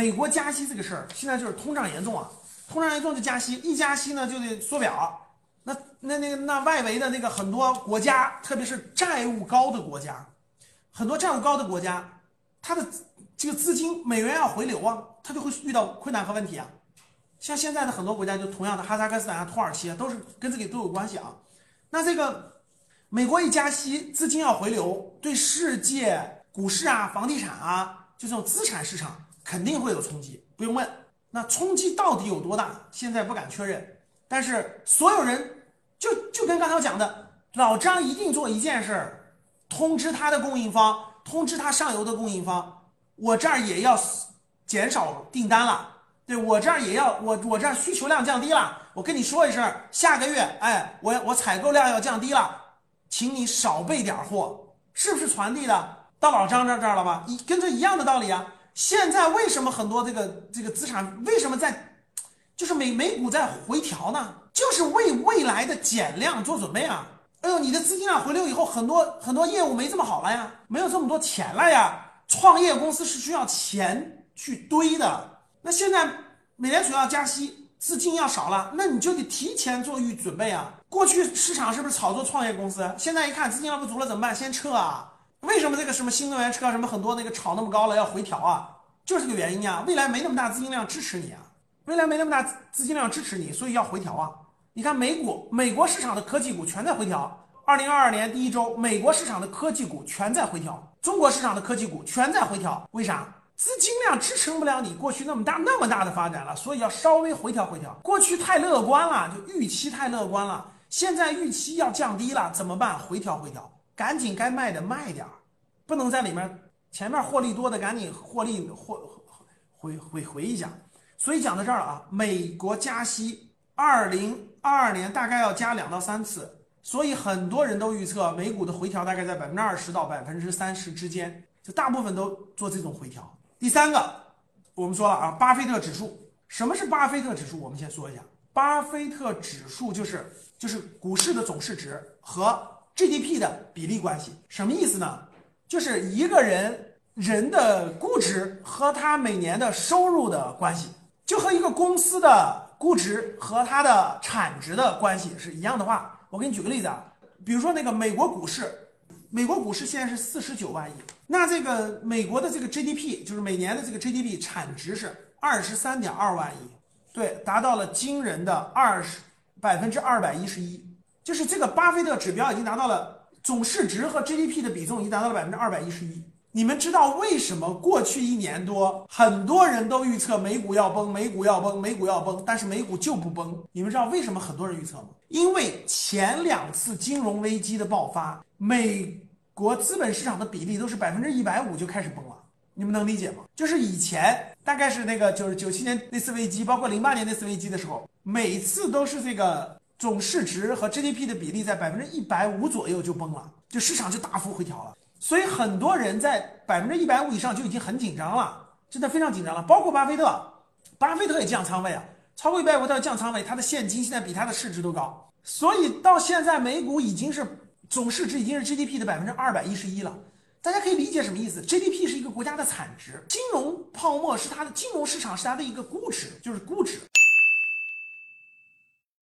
美国加息这个事儿，现在就是通胀严重啊，通胀严重就加息，一加息呢就得缩表。那那那那外围的那个很多国家，特别是债务高的国家，很多债务高的国家，它的这个资金美元要回流啊，它就会遇到困难和问题啊。像现在的很多国家，就同样的哈萨克斯坦啊、土耳其啊，都是跟这个都有关系啊。那这个美国一加息，资金要回流，对世界股市啊、房地产啊，就这种资产市场。肯定会有冲击，不用问。那冲击到底有多大？现在不敢确认。但是所有人就就跟刚才讲的，老张一定做一件事儿，通知他的供应方，通知他上游的供应方，我这儿也要减少订单了。对我这儿也要，我我这儿需求量降低了。我跟你说一声，下个月，哎，我我采购量要降低了，请你少备点货，是不是传递的到老张这这儿了吧？一跟这一样的道理啊。现在为什么很多这个这个资产为什么在，就是美美股在回调呢？就是为未来的减量做准备啊！哎呦，你的资金量回流以后，很多很多业务没这么好了呀，没有这么多钱了呀。创业公司是需要钱去堆的。那现在美联储要加息，资金要少了，那你就得提前做预准备啊。过去市场是不是炒作创业公司？现在一看资金量不足了怎么办？先撤啊！为什么这个什么新能源车什么很多那个炒那么高了要回调啊？就是个原因啊。未来没那么大资金量支持你啊，未来没那么大资金量支持你，所以要回调啊。你看美股、美国市场的科技股全在回调。二零二二年第一周，美国市场的科技股全在回调，中国市场的科技股全在回调。为啥？资金量支撑不了你过去那么大那么大的发展了，所以要稍微回调回调。过去太乐观了，就预期太乐观了，现在预期要降低了，怎么办？回调回调。赶紧该卖的卖点儿，不能在里面前面获利多的赶紧获利获回回回一下。所以讲到这儿啊，美国加息，二零二二年大概要加两到三次，所以很多人都预测美股的回调大概在百分之二十到百分之三十之间，就大部分都做这种回调。第三个，我们说了啊，巴菲特指数，什么是巴菲特指数？我们先说一下，巴菲特指数就是就是股市的总市值和。GDP 的比例关系什么意思呢？就是一个人人的估值和他每年的收入的关系，就和一个公司的估值和它的产值的关系是一样的话，我给你举个例子啊，比如说那个美国股市，美国股市现在是四十九万亿，那这个美国的这个 GDP 就是每年的这个 GDP 产值是二十三点二万亿，对，达到了惊人的二十百分之二百一十一。就是这个巴菲特指标已经达到了总市值和 GDP 的比重已经达到了百分之二百一十一。你们知道为什么过去一年多很多人都预测美股要崩，美股要崩，美股要崩，但是美股就不崩？你们知道为什么很多人预测吗？因为前两次金融危机的爆发，美国资本市场的比例都是百分之一百五就开始崩了。你们能理解吗？就是以前大概是那个就是九七年那次危机，包括零八年那次危机的时候，每次都是这个。总市值和 GDP 的比例在百分之一百五左右就崩了，就市场就大幅回调了。所以很多人在百分之一百五以上就已经很紧张了，真的非常紧张了。包括巴菲特，巴菲特也降仓位啊，超过一百五他要降仓位，他的现金现在比他的市值都高。所以到现在美股已经是总市值已经是 GDP 的百分之二百一十一了。大家可以理解什么意思？GDP 是一个国家的产值，金融泡沫是它的金融市场是它的一个估值，就是估值。